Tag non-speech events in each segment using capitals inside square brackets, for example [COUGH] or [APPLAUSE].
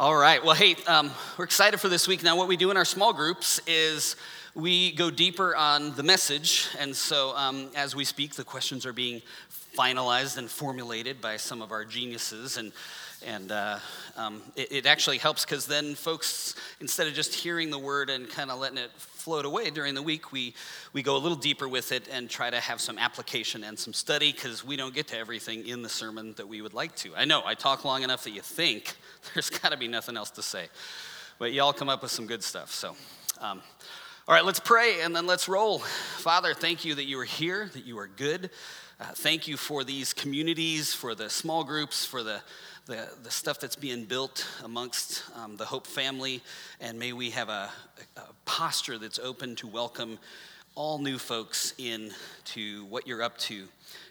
All right. Well, hey, um, we're excited for this week. Now, what we do in our small groups is we go deeper on the message. And so, um, as we speak, the questions are being finalized and formulated by some of our geniuses. And and uh, um, it, it, actually helps because then folks, instead of just hearing the word and kind of letting it float away during the week, we, we go a little deeper with it and try to have some application and some study because we don't get to everything in the sermon that we would like to. I know, I talk long enough that you think [LAUGHS] there's got to be nothing else to say. But y'all come up with some good stuff. So, um, all right, let's pray and then let's roll. Father, thank you that you are here, that you are good. Uh, thank you for these communities, for the small groups, for the the, the stuff that's being built amongst um, the Hope family, and may we have a, a posture that's open to welcome all new folks in to what you're up to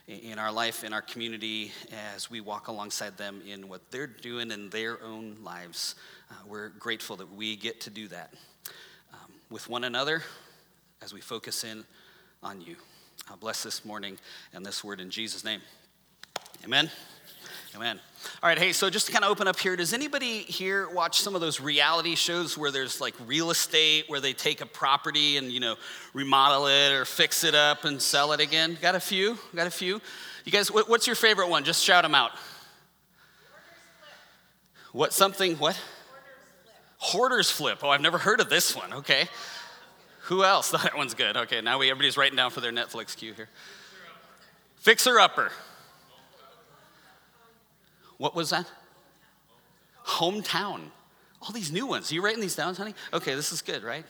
in our life, in our community, as we walk alongside them in what they're doing in their own lives. Uh, we're grateful that we get to do that um, with one another as we focus in on you. Uh, bless this morning and this word in Jesus' name. Amen. Amen. All right, hey, so just to kind of open up here, does anybody here watch some of those reality shows where there's like real estate, where they take a property and, you know, remodel it or fix it up and sell it again? Got a few? Got a few? You guys, what's your favorite one? Just shout them out. What, something, what? Hoarders flip. Oh, I've never heard of this one. Okay. Who else? [LAUGHS] That one's good. Okay, now we, everybody's writing down for their Netflix queue here. Fixer Upper. What was that? Hometown. All these new ones. Are you writing these down, honey? Okay, this is good, right?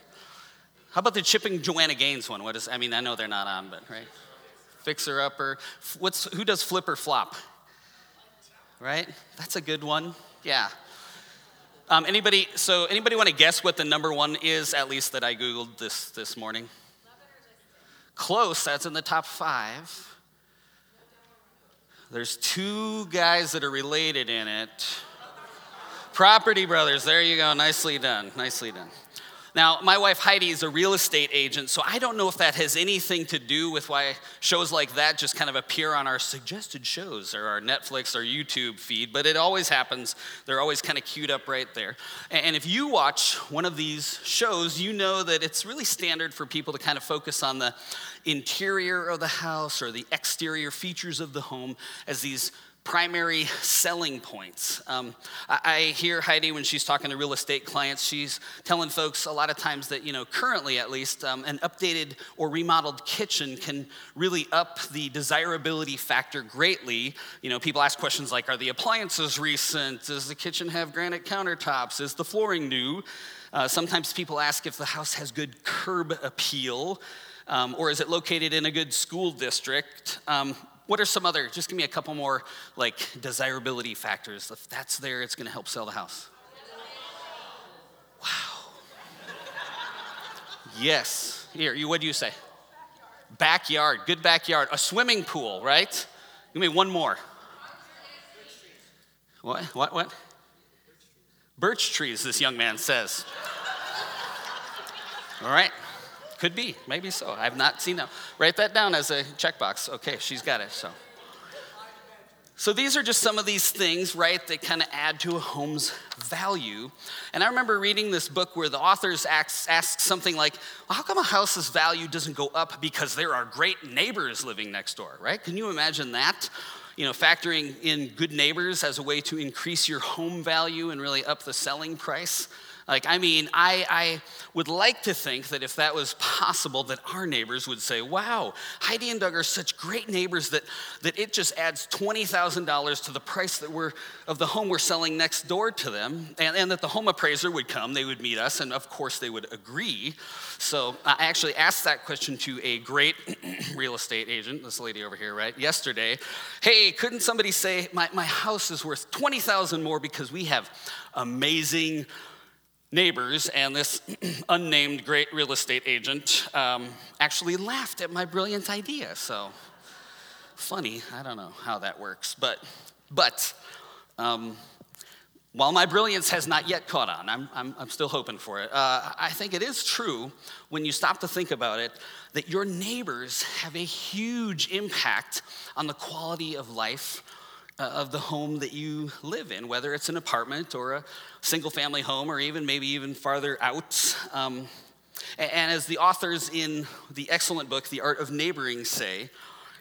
How about the Chip and Joanna Gaines one? What is? I mean, I know they're not on, but right. Fixer upper. What's who does flip or flop? Right. That's a good one. Yeah. Um, anybody? So anybody want to guess what the number one is? At least that I googled this this morning. Close. That's in the top five. There's two guys that are related in it. Property Brothers, there you go. Nicely done. Nicely done. Now, my wife Heidi is a real estate agent, so I don't know if that has anything to do with why shows like that just kind of appear on our suggested shows or our Netflix or YouTube feed, but it always happens. They're always kind of queued up right there. And if you watch one of these shows, you know that it's really standard for people to kind of focus on the interior of the house or the exterior features of the home as these primary selling points. Um, I, I, hear Heidi when she's talking to real estate clients, she's telling folks a lot of times that, you know, currently at least, um, an updated or remodeled kitchen can really up the desirability factor greatly. You know, people ask questions like, are the appliances recent? Does the kitchen have granite countertops? Is the flooring new? Uh, sometimes people ask if the house has good curb appeal. Um, or is it located in a good school district? Um, what are some other, just give me a couple more like desirability factors. If that's there, it's gonna help sell the house. Wow. yes. Here, you, what do you say? Backyard, good backyard. A swimming pool, right? Give me one more. What, what, what? Birch trees, this young man says. All right. Could be, maybe so. I've not seen that. Write that down as a checkbox. Okay, she's got it. So. So these are just some of these things, right, that kind of add to a home's value. And I remember reading this book where the authors ask, something like, well, how come a house's value doesn't go up because there are great neighbors living next door, right? Can you imagine that? You know, factoring in good neighbors as a way to increase your home value and really up the selling price. Like, I mean, I, I would like to think that if that was [LAUGHS] possible, that our neighbors would say, wow, Heidi and Doug are such great neighbors that, that it just adds $20,000 to the price that we're, of the home we're selling next door to them. And, and that the home appraiser would come, they would meet us, and of course they would agree. So I actually asked that question to a great [CLEARS THROAT] real estate agent, this lady over here, right, yesterday. Hey, couldn't somebody say, my, my house is worth 20,000 more because we have amazing neighbors and this [CLEARS THROAT] unnamed great real estate agent um, actually laughed at my brilliant idea. So funny. I don't know how that works, but but um, while my brilliance has not yet caught on, I'm, I'm, I'm still hoping for it. Uh, I think it is true when you stop to think about it that your neighbors have a huge impact on the quality of life of the home that you live in, whether it's an apartment or a single family home or even maybe even farther out. Um, and as the authors in the excellent book, The Art of Neighboring, say,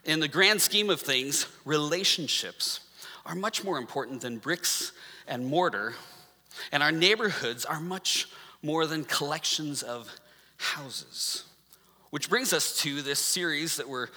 in the grand scheme of things, relationships are much more important than bricks and mortar, and our neighborhoods are much more than collections of houses. Which brings us to this series that we're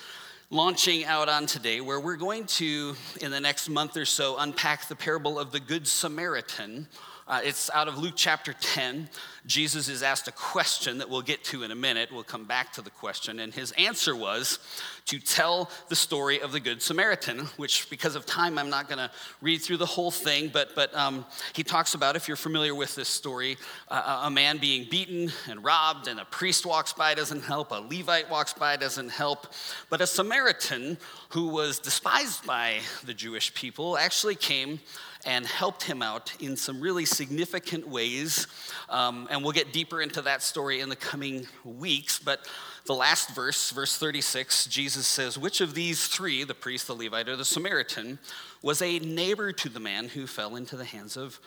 launching out on today, where we're going to, in the next month or so, unpack the parable of the Good Samaritan uh, it's out of Luke chapter 10. Jesus is asked a question that we'll get to in a minute. We'll come back to the question. And his answer was to tell the story of the Good Samaritan, which, because of time, I'm not going to read through the whole thing. But, but um, he talks about, if you're familiar with this story, uh, a man being beaten and robbed, and a priest walks by, doesn't help. A Levite walks by, doesn't help. But a Samaritan who was despised by the Jewish people actually came and helped him out in some really significant ways. Um, and we'll get deeper into that story in the coming weeks. But the last verse, verse 36, Jesus says, Which of these three, the priest, the Levite, or the Samaritan, was a neighbor to the man who fell into the hands of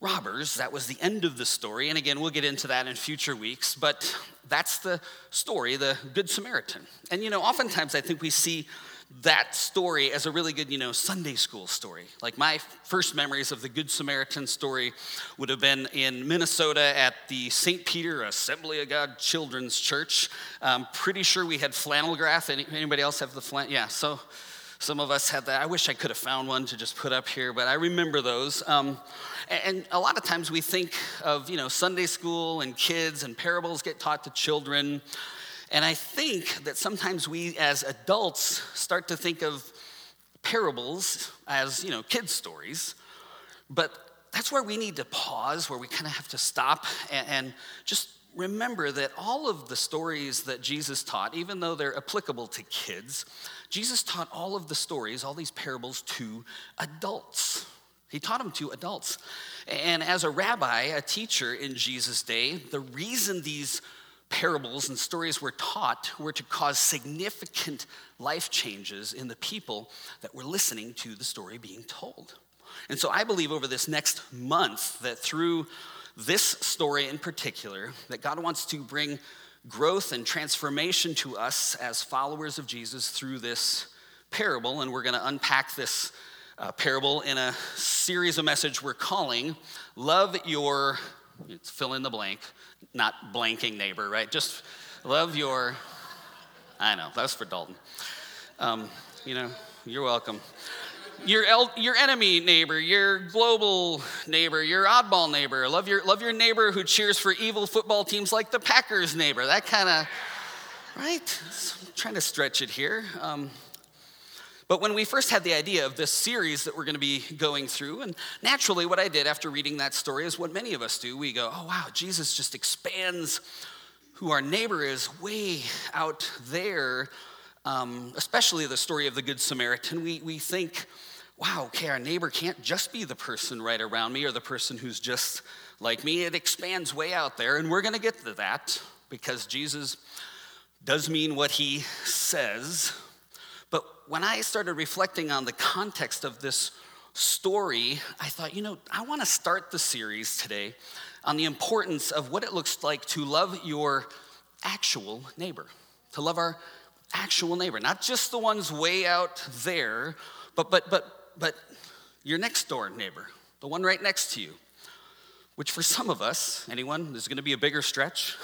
robbers? That was the end of the story. And again, we'll get into that in future weeks. But that's the story, the Good Samaritan. And you know, oftentimes I think we see that story as a really good, you know, Sunday school story. Like my first memories of the Good Samaritan story would have been in Minnesota at the St. Peter Assembly of God Children's Church. I'm pretty sure we had flannel graph. Anybody else have the flannel? Yeah, so some of us had that. I wish I could have found one to just put up here, but I remember those. Um, and a lot of times we think of, you know, Sunday school and kids and parables get taught to children. And I think that sometimes we as adults start to think of parables as, you know, kids' stories. But that's where we need to pause, where we kind of have to stop and, and just remember that all of the stories that Jesus taught, even though they're applicable to kids, Jesus taught all of the stories, all these parables to adults. He taught them to adults. And as a rabbi, a teacher in Jesus' day, the reason these parables and stories were taught were to cause significant life changes in the people that were listening to the story being told. And so I believe over this next month that through this story in particular, that God wants to bring growth and transformation to us as followers of Jesus through this parable. And we're going to unpack this uh, parable in a series of message we're calling Love Your, fill in the blank, not blanking neighbor, right? Just love your, I know, that was for Dalton. Um, you know, you're welcome. Your, el- your enemy neighbor, your global neighbor, your oddball neighbor. Love your, love your neighbor who cheers for evil football teams like the Packers neighbor. That kind of, right? I'm trying to stretch it here. Um, but when we first had the idea of this series that we're going to be going through, and naturally, what I did after reading that story is what many of us do. We go, oh, wow, Jesus just expands who our neighbor is way out there, um, especially the story of the Good Samaritan. We, we think, wow, okay, our neighbor can't just be the person right around me or the person who's just like me. It expands way out there, and we're going to get to that because Jesus does mean what he says when I started reflecting on the context of this story, I thought, you know, I want to start the series today on the importance of what it looks like to love your actual neighbor, to love our actual neighbor, not just the ones way out there, but but but but your next door neighbor, the one right next to you. Which for some of us, anyone, there's going to be a bigger stretch.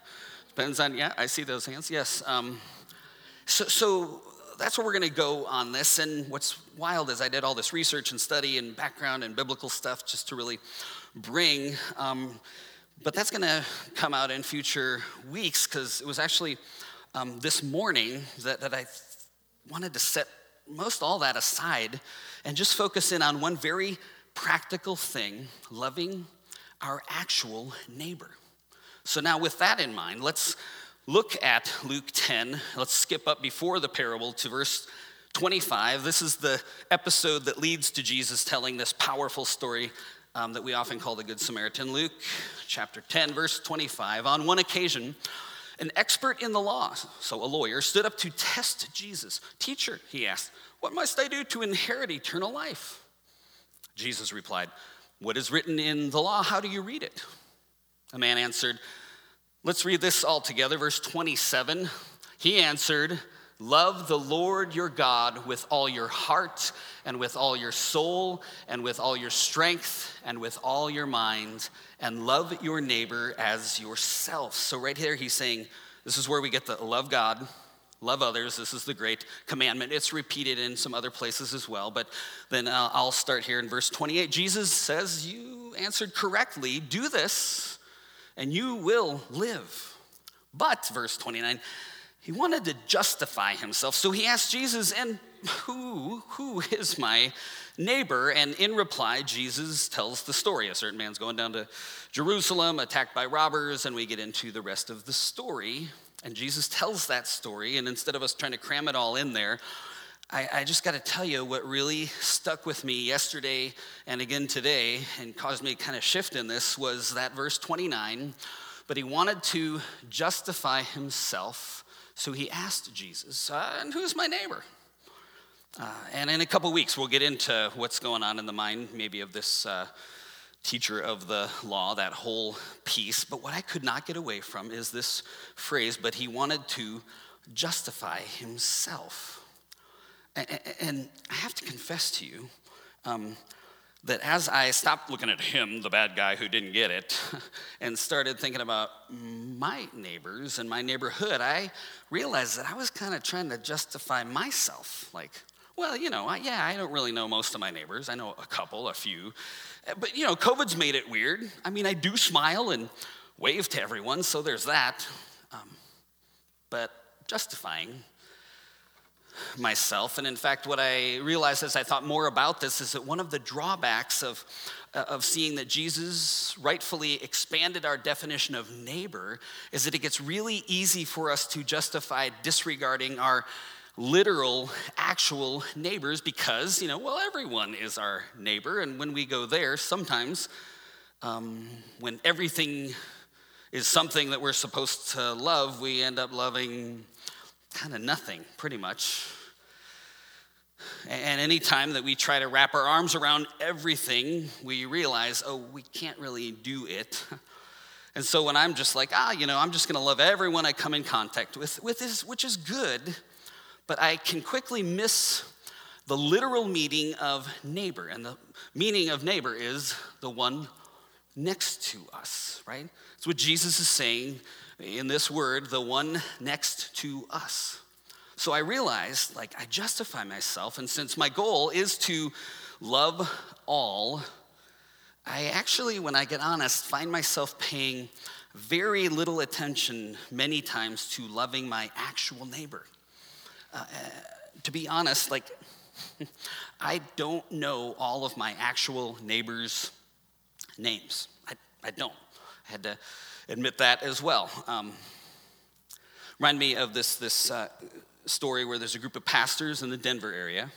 [LAUGHS] Depends on, yeah, I see those hands. Yes. Um, so, so that's where we're going to go on this. And what's wild is I did all this research and study and background and biblical stuff just to really bring. Um, but that's going to come out in future weeks because it was actually um, this morning that, that I wanted to set most all that aside and just focus in on one very practical thing loving our actual neighbor. So, now with that in mind, let's look at Luke 10. Let's skip up before the parable to verse 25. This is the episode that leads to Jesus telling this powerful story um, that we often call the Good Samaritan. Luke chapter 10, verse 25. On one occasion, An expert in the law, so a lawyer, stood up to test Jesus. Teacher, he asked, what must I do to inherit eternal life? Jesus replied, What is written in the law? How do you read it? A man answered, Let's read this all together. Verse 27. He answered, Love the Lord your God with all your heart and with all your soul and with all your strength and with all your mind, and love your neighbor as yourself. So, right here, he's saying, This is where we get the love God, love others. This is the great commandment. It's repeated in some other places as well, but then uh, I'll start here in verse 28. Jesus says, You answered correctly. Do this, and you will live. But, verse 29, he wanted to justify himself. So he asked Jesus, and who, who is my neighbor? And in reply, Jesus tells the story. A certain man's going down to Jerusalem, attacked by robbers, and we get into the rest of the story. And Jesus tells that story, and instead of us trying to cram it all in there, I, I just got to tell you what really stuck with me yesterday and again today and caused me to kind of shift in this was that verse 29. But he wanted to justify himself so he asked Jesus, And who's my neighbor? Uh, and in a couple weeks, we'll get into what's going on in the mind, maybe of this uh, teacher of the law, that whole piece. But what I could not get away from is this phrase, but he wanted to justify himself. And, I have to confess to you, um, that as I stopped looking at him, the bad guy who didn't get it, [LAUGHS] and started thinking about my neighbors and my neighborhood, I realized that I was kind of trying to justify myself. Like, well, you know, I, yeah, I don't really know most of my neighbors. I know a couple, a few. But, you know, COVID's made it weird. I mean, I do smile and wave to everyone, so there's that. Um, but justifying myself. And in fact, what I realized as I thought more about this is that one of the drawbacks of, uh, of seeing that Jesus rightfully expanded our definition of neighbor is that it gets really easy for us to justify disregarding our literal, actual neighbors because, you know, well, everyone is our neighbor. And when we go there, sometimes um, when everything is something that we're supposed to love, we end up loving kind of nothing, pretty much. And anytime that we try to wrap our arms around everything, we realize, oh, we can't really do it. [LAUGHS] And so when I'm just like, ah, you know, I'm just going to love everyone I come in contact with, with this, which is good, but I can quickly miss the literal meaning of neighbor. And the meaning of neighbor is the one next to us, right? It's what Jesus is saying in this word, the one next to us. So I realized, like, I justify myself, and since my goal is to love all, I actually, when I get honest, find myself paying very little attention many times to loving my actual neighbor. Uh, uh to be honest, like, [LAUGHS] I don't know all of my actual neighbors' names. I, I don't. I had to admit that as well. Um, remind me of this, this uh, story where there's a group of pastors in the Denver area.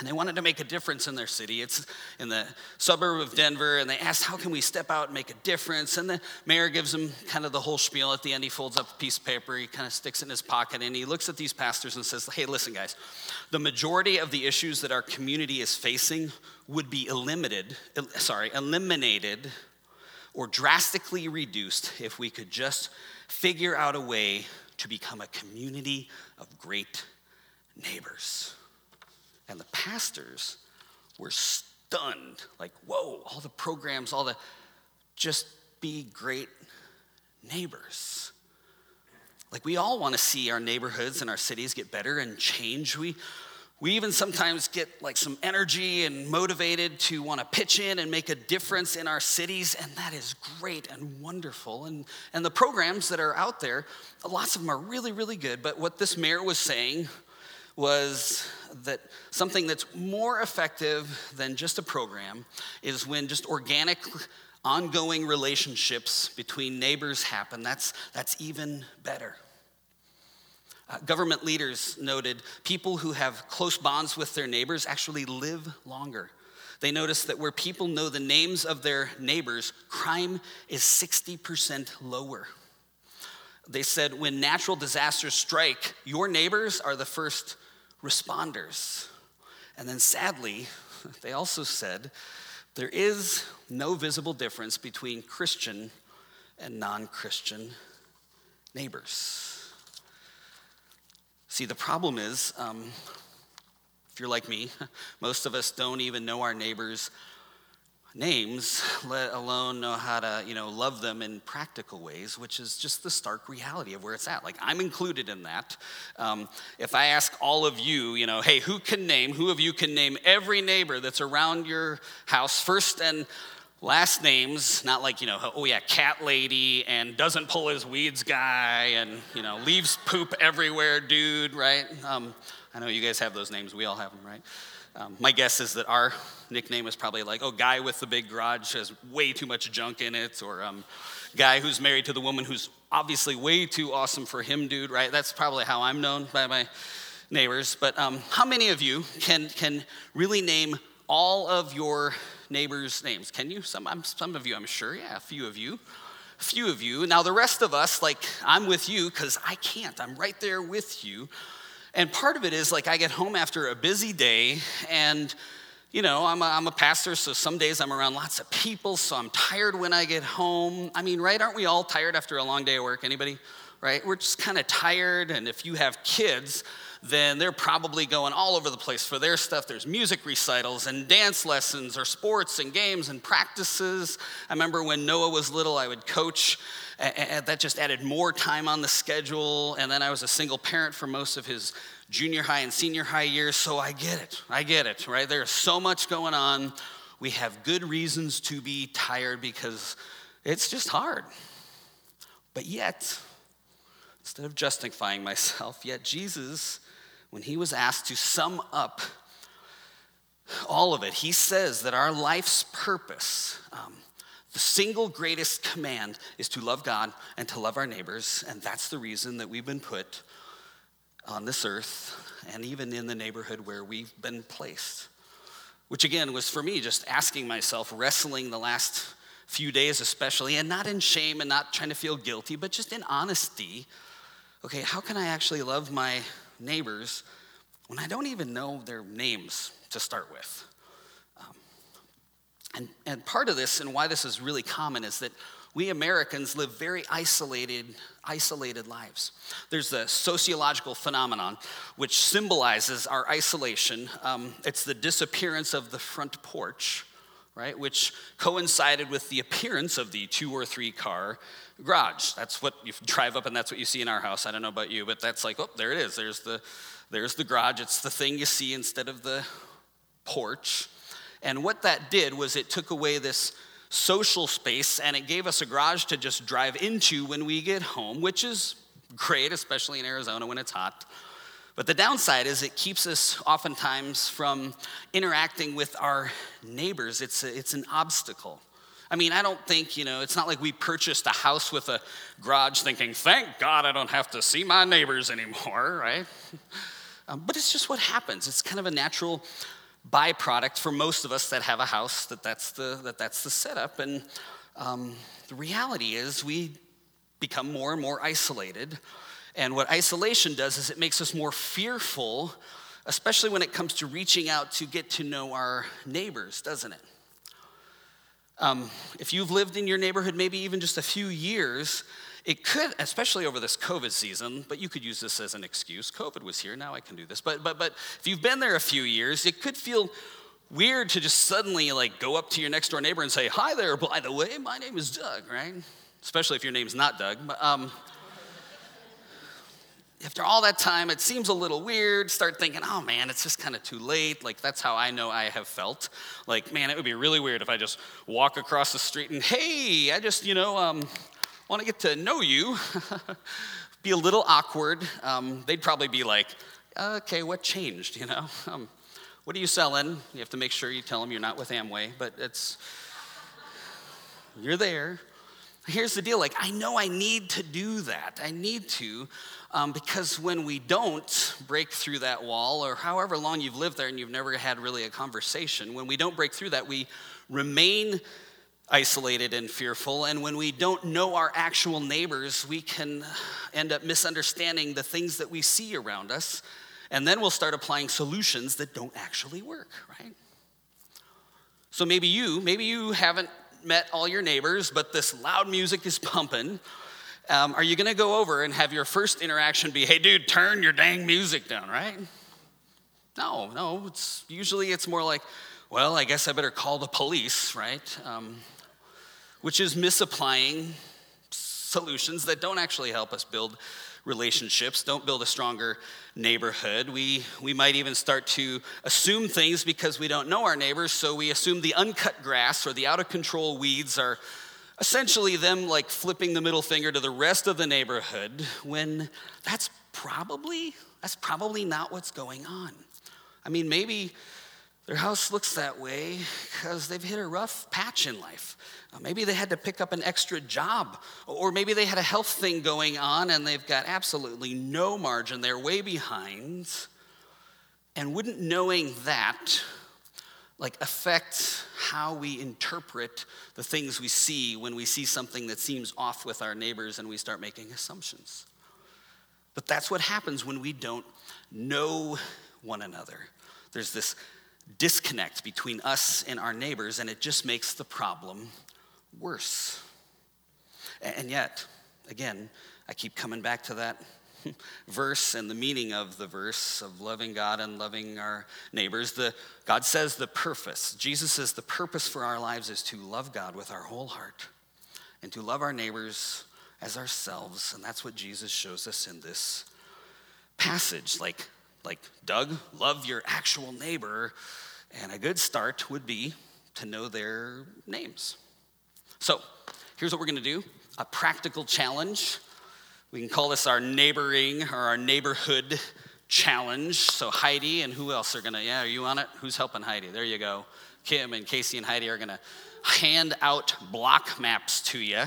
And they wanted to make a difference in their city. It's in the suburb of Denver, and they asked, How can we step out and make a difference? And the mayor gives them kind of the whole spiel. At the end, he folds up a piece of paper, he kind of sticks it in his pocket, and he looks at these pastors and says, Hey, listen, guys, the majority of the issues that our community is facing would be eliminated, sorry, eliminated or drastically reduced if we could just figure out a way to become a community of great neighbors. And the pastors were stunned like, whoa, all the programs, all the just be great neighbors. Like, we all want to see our neighborhoods and our cities get better and change. We, we even sometimes get like some energy and motivated to want to pitch in and make a difference in our cities, and that is great and wonderful. And, and the programs that are out there, lots of them are really, really good. But what this mayor was saying was that something that's more effective than just a program is when just organic ongoing relationships between neighbors happen that's that's even better uh, government leaders noted people who have close bonds with their neighbors actually live longer. They noticed that where people know the names of their neighbors, crime is 60% lower. They said, when natural disasters strike, your neighbors are the first responders. And then sadly, [LAUGHS] they also said, there is no visible difference between Christian and non Christian neighbors. See, the problem is, um, if you're like me, [LAUGHS] most of us don't even know our neighbors' names, let alone know how to, you know, love them in practical ways, which is just the stark reality of where it's at. Like I'm included in that. Um, if I ask all of you, you know, hey, who can name? Who of you can name every neighbor that's around your house, first and last names? Not like you know, oh yeah, cat lady and doesn't pull his weeds guy and you know leaves poop everywhere, dude. Right? Um, I know you guys have those names. We all have them, right? Um, my guess is that our nickname is probably like, oh, guy with the big garage has way too much junk in it, or um, guy who's married to the woman who's obviously way too awesome for him, dude, right? That's probably how I'm known by my neighbors. But um, how many of you can, can really name all of your neighbors' names? Can you? Some, some of you, I'm sure. Yeah, a few of you. A few of you. Now, the rest of us, like, I'm with you because I can't. I'm right there with you. And part of it is like I get home after a busy day and you know, I'm a, I'm a pastor, so some days I'm around lots of people, so I'm tired when I get home. I mean, right? Aren't we all tired after a long day of work? Anybody? Right? We're just kind of tired, and if you have kids, then they're probably going all over the place for their stuff. There's music recitals and dance lessons, or sports and games and practices. I remember when Noah was little, I would coach and that just added more time on the schedule. And then I was a single parent for most of his junior high and senior high years, so I get it. I get it, right? There's so much going on. We have good reasons to be tired because it's just hard. But yet, instead of justifying myself, yet Jesus, when he was asked to sum up all of it, he says that our life's purpose, um, the single greatest command is to love God and to love our neighbors, and that's the reason that we've been put on this earth and even in the neighborhood where we've been placed. Which again was for me just asking myself, wrestling the last few days especially, and not in shame and not trying to feel guilty, but just in honesty. Okay, how can I actually love my neighbors when I don't even know their names to start with? And, and part of this and why this is really common is that we Americans live very isolated, isolated lives. There's a sociological phenomenon which symbolizes our isolation. Um, it's the disappearance of the front porch, right? Which coincided with the appearance of the two or three car garage. That's what you drive up and that's what you see in our house. I don't know about you, but that's like, oh, there it is. There's the, there's the garage. It's the thing you see instead of the porch. And what that did was it took away this social space and it gave us a garage to just drive into when we get home, which is great, especially in Arizona when it's hot. But the downside is it keeps us oftentimes from interacting with our neighbors. It's, a, it's an obstacle. I mean, I don't think, you know, it's not like we purchased a house with a garage thinking, thank God I don't have to see my neighbors anymore, [LAUGHS] right? Um, but it's just what happens. It's kind of a natural byproduct for most of us that have a house that that's the, that that's the setup. And um, the reality is we become more and more isolated. And what isolation does is it makes us more fearful, especially when it comes to reaching out to get to know our neighbors, doesn't it? Um, if you've lived in your neighborhood maybe even just a few years, it could, especially over this COVID season, but you could use this as an excuse. COVID was here, now I can do this. But, but, but if you've been there a few years, it could feel weird to just suddenly like go up to your next door neighbor and say, Hi there, by the way, my name is Doug, right? Especially if your name's not Doug. But, um, after all that time, it seems a little weird. Start thinking, oh man, it's just kind of too late. Like, that's how I know I have felt. Like, man, it would be really weird if I just walk across the street and, hey, I just, you know, um, want to get to know you, [LAUGHS] be a little awkward. Um, they'd probably be like, okay, what changed, you know? [LAUGHS] Um, what are you selling? You have to make sure you tell them you're not with Amway, but it's, you're there. Here's the deal like, I know I need to do that. I need to, um, because when we don't break through that wall, or however long you've lived there and you've never had really a conversation, when we don't break through that, we remain isolated and fearful. And when we don't know our actual neighbors, we can end up misunderstanding the things that we see around us. And then we'll start applying solutions that don't actually work, right? So maybe you, maybe you haven't met all your neighbors, but this loud music is pumping. Um, are you gonna go over and have your first interaction be, hey, dude, turn your dang music down, right? No, no, it's usually it's more like, well, I guess I better call the police, right? Um, which is misapplying solutions that don't actually help us build relationships, don't build a stronger neighborhood. We, we might even start to assume things because we don't know our neighbors, so we assume the uncut grass or the out of control weeds are essentially them like flipping the middle finger to the rest of the neighborhood when that's probably that's probably not what's going on. I mean, maybe their house looks that way because they've hit a rough patch in life. Uh, maybe they had to pick up an extra job, or maybe they had a health thing going on and they've got absolutely no margin. They're way behind. And wouldn't knowing that like affect how we interpret the things we see when we see something that seems off with our neighbors and we start making assumptions? But that's what happens when we don't know one another. There's this disconnect between us and our neighbors, and it just makes the problem worse. And yet, again, I keep coming back to that [LAUGHS] verse and the meaning of the verse of loving God and loving our neighbors. The, God says the purpose, Jesus says the purpose for our lives is to love God with our whole heart and to love our neighbors as ourselves. And that's what Jesus shows us in this passage. Like, like Doug, love your actual neighbor. And a good start would be to know their names. So here's what we're to do a practical challenge. We can call this our neighboring or our neighborhood challenge. So Heidi and who else are to, yeah, are you on it? Who's helping Heidi? There you go. Kim and Casey and Heidi are to hand out block maps to you.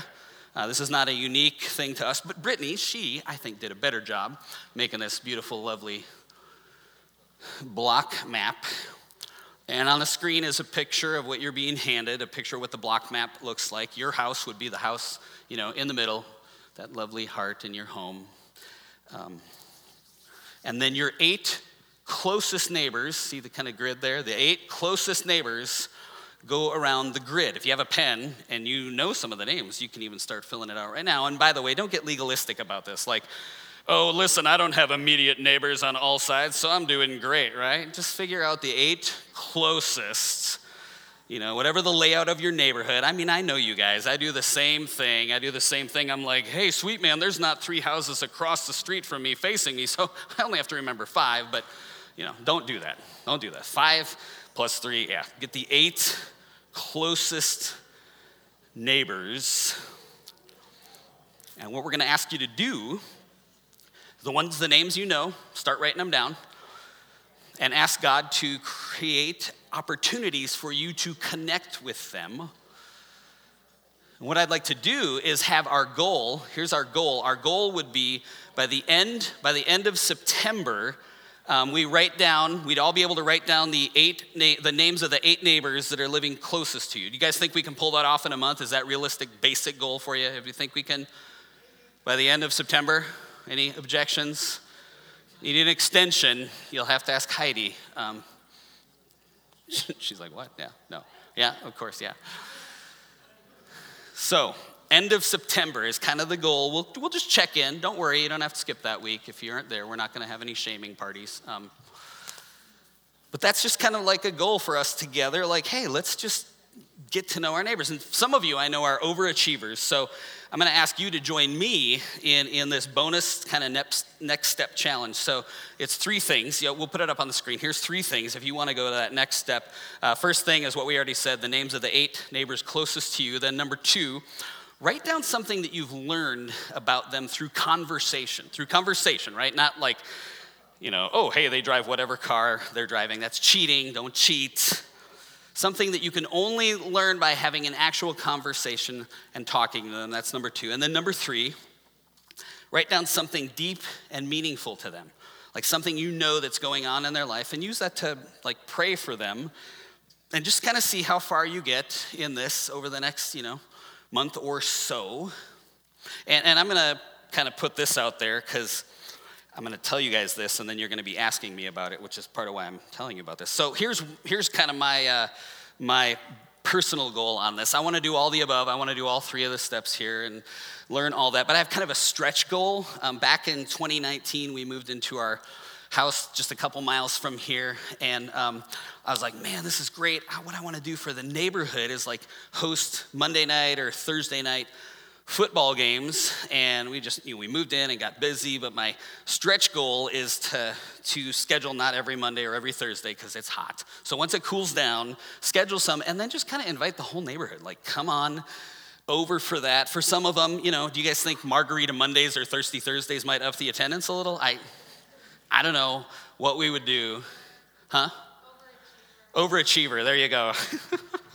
Uh, this is not a unique thing to us, but Brittany, she, I think, did a better job making this beautiful, lovely block map. And on the screen is a picture of what you're being handed, a picture of what the block map looks like. Your house would be the house, you know, in the middle, that lovely heart in your home. Um, and then your eight closest neighbors, see the kind of grid there? The eight closest neighbors go around the grid. If you have a pen and you know some of the names, you can even start filling it out right now. And by the way, don't get legalistic about this. Like, oh, listen, I don't have immediate neighbors on all sides, so I'm doing great, right? Just figure out the eight closest, you know, whatever the layout of your neighborhood. I mean, I know you guys. I do the same thing. I do the same thing. I'm like, hey, sweet man, there's not three houses across the street from me facing me, [LAUGHS] so I only have to remember five, but, you know, don't do that. Don't do that. Five plus three, yeah. Get the eight closest neighbors. And what we're going to ask you to do the ones, the names you know, start writing them down and ask God to create opportunities for you to connect with them. what I'd like to do is have our goal. Here's our goal. Our goal would be by the end, by the end of September, um, we write down. We'd all be able to write down the eight, na- the names of the eight neighbors that are living closest to you. Do you guys think we can pull that off in a month? Is that realistic, basic goal for you? If you think we can, by the end of September? Any objections? Need an extension, you'll have to ask Heidi. Um, [LAUGHS] she's like, what? Yeah, no. Yeah, of course, yeah. So, end of September is kind of the goal. We'll, we'll just check in. Don't worry, you don't have to skip that week. If you aren't there, we're not going to have any shaming parties. Um, but that's just kind of like a goal for us together. Like, hey, let's just get to know our neighbors. And some of you I know are overachievers. So I'm going to ask you to join me in, in this bonus kind of next, next step challenge. So it's three things. We'll put it up on the screen. Here's three things if you want to go to that next step. Uh, first thing is what we already said the names of the eight neighbors closest to you. Then, number two, write down something that you've learned about them through conversation. Through conversation, right? Not like, you know, oh, hey, they drive whatever car they're driving. That's cheating. Don't cheat something that you can only learn by having an actual conversation and talking to them. That's number two. And then number three, write down something deep and meaningful to them, like something you know that's going on in their life, and use that to like pray for them and just kind of see how far you get in this over the next, you know, month or so. And, and I'm going to kind of put this out there because I'm going to tell you guys this, and then you're going to be asking me about it, which is part of why I'm telling you about this. So here's here's kind of my uh, my personal goal on this. I want to do all the above. I want to do all three of the steps here and learn all that. But I have kind of a stretch goal. Um, back in 2019, we moved into our house just a couple miles from here. And um, I was like, man, this is great. What I want to do for the neighborhood is like host Monday night or Thursday night football games and we just you know, we moved in and got busy but my stretch goal is to to schedule not every monday or every thursday because it's hot so once it cools down schedule some and then just kind of invite the whole neighborhood like come on over for that for some of them you know do you guys think margarita mondays or thirsty thursdays might up the attendance a little i I don't know what we would do. Huh? Overachiever. Overachiever. There you go. [LAUGHS]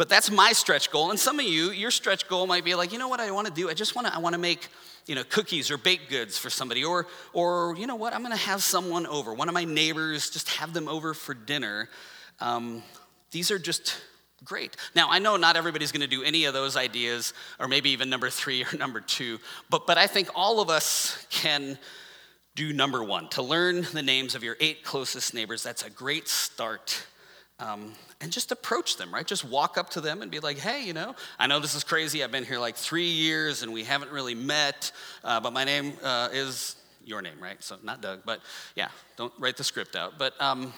but that's my stretch goal. And some of you, your stretch goal might be like, you know what I want to do? I just want to I want to make, you know, cookies or baked goods for somebody or or you know what? I'm going to have someone over. One of my neighbors just have them over for dinner. Um, these are just great. Now, I know not everybody's going to do any of those ideas, or maybe even number three or [LAUGHS] number two, but, but I think all of us can do number one to learn the names of your eight closest neighbors. That's a great start. Um, and just approach them, right? Just walk up to them and be like, hey, you know, I know this is crazy. I've been here like three years and we haven't really met, uh, but my name uh, is your name, right? So not Doug, but yeah, don't write the script out. But um,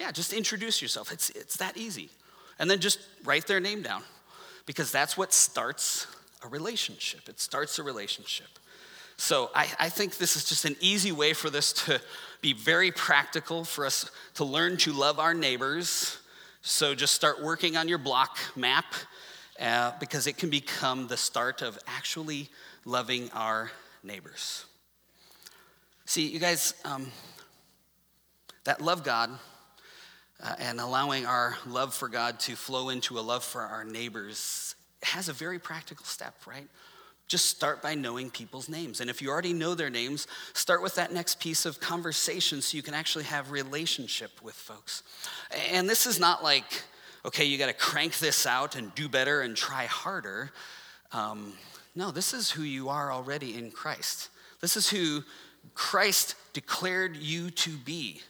yeah, just introduce yourself. It's, it's that easy. And then just write their name down because that's what starts a relationship. It starts a relationship. So I, I, think this is just an easy way for this to be very practical for us to learn to love our neighbors. So just start working on your block map uh, because it can become the start of actually loving our neighbors. See, you guys, um, that love God uh, and allowing our love for God to flow into a love for our neighbors has a very practical step, right? Just start by knowing people's names. And if you already know their names, start with that next piece of conversation so you can actually have relationship with folks. And this is not like, okay, you got to crank this out and do better and try harder. Um, no, this is who you are already in Christ. This is who Christ declared you to be.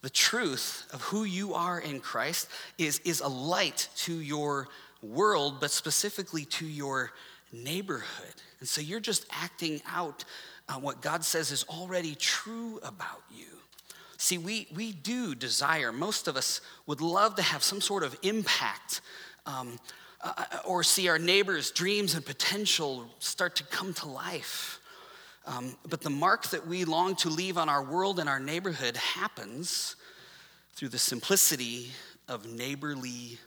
The truth of who you are in Christ is, is a light to your world, but specifically to your neighborhood. And so you're just acting out uh, what God says is already true about you. See, we, we do desire, most of us would love to have some sort of impact um, uh, uh or see our neighbors' dreams and potential start to come to life. Um, but the mark that we long to leave on our world and our neighborhood happens through the simplicity of neighborly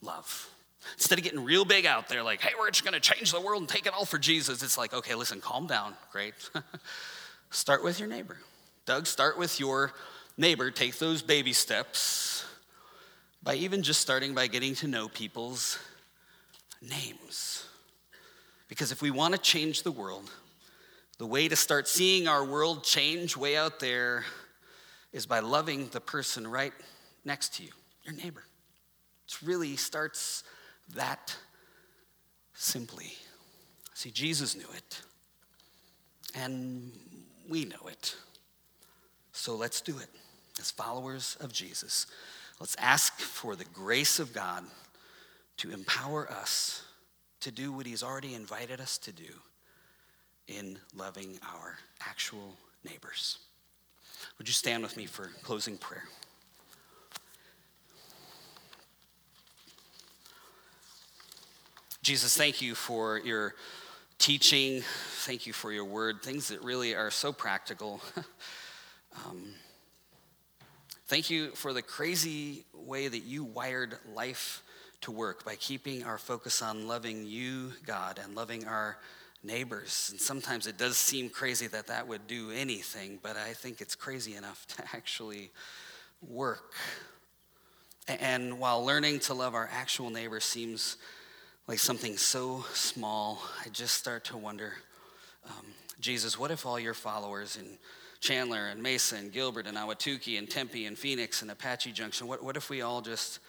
love. Instead of getting real big out there, like, hey, we're just gonna change the world and take it all for Jesus, it's like, okay, listen, calm down. Great. [LAUGHS] start with your neighbor. Doug, start with your neighbor. Take those baby steps by even just starting by getting to know people's names. Because if we wanna change the world, the way to start seeing our world change way out there is by loving the person right next to you, your neighbor. It really starts that simply. See, Jesus knew it, and we know it. So let's do it as followers of Jesus. Let's ask for the grace of God to empower us to do what He's already invited us to do in loving our actual neighbors. Would you stand with me for closing prayer? Jesus, thank you for your teaching. Thank you for your word, things that really are so practical. [LAUGHS] um, thank you for the crazy way that you wired life to work by keeping our focus on loving you, God, and loving our neighbors. And sometimes it does seem crazy that that would do anything, but I think it's crazy enough [LAUGHS] to actually work. And while learning to love our actual neighbor seems like something so small, I just start to wonder um, Jesus, what if all your followers in Chandler and Mesa and Gilbert and Ahwatukee and Tempe and Phoenix and Apache Junction, what, what if we all just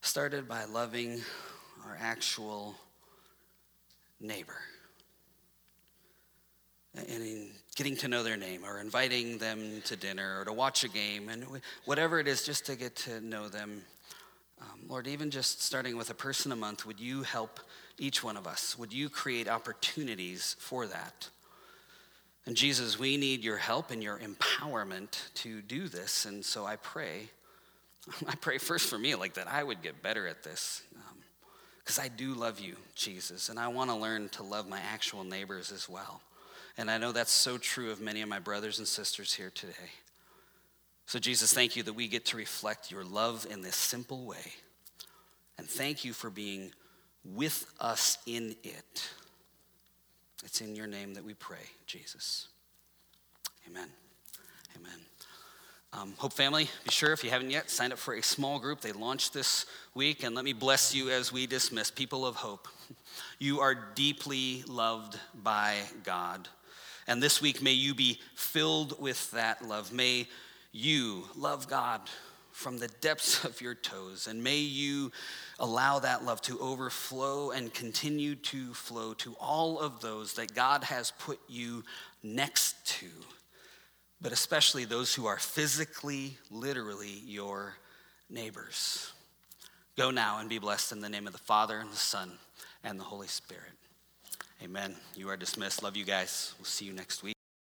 started by loving our actual neighbor? And in getting to know their name or inviting them to dinner or to watch a game and whatever it is just to get to know them lord even just starting with a person a month would you help each one of us would you create opportunities for that and jesus we need your help and your empowerment to do this and so i pray [LAUGHS] i pray first for me like that i would get better at this because um, i do love you jesus and i want to learn to love my actual neighbors as well and I know that's so true of many of my brothers and sisters here today. So, Jesus, thank you that we get to reflect your love in this simple way. And thank you for being with us in it. It's in your name that we pray, Jesus. Amen. Amen. Um, Hope Family, be sure if you haven't yet, sign up for a small group. They launched this week, and let me bless you as we dismiss. People of hope, [LAUGHS] you are deeply loved by God. And this week, may you be filled with that love. May you love God from the depths [LAUGHS] of your toes, and may you allow that love to overflow and continue to flow to all of those that God has put you next to, but especially those who are physically, literally your neighbors. Go now and be blessed in the name of the Father, and the Son, and the Holy Spirit. Amen. You are dismissed. Love you guys. We'll see you next week.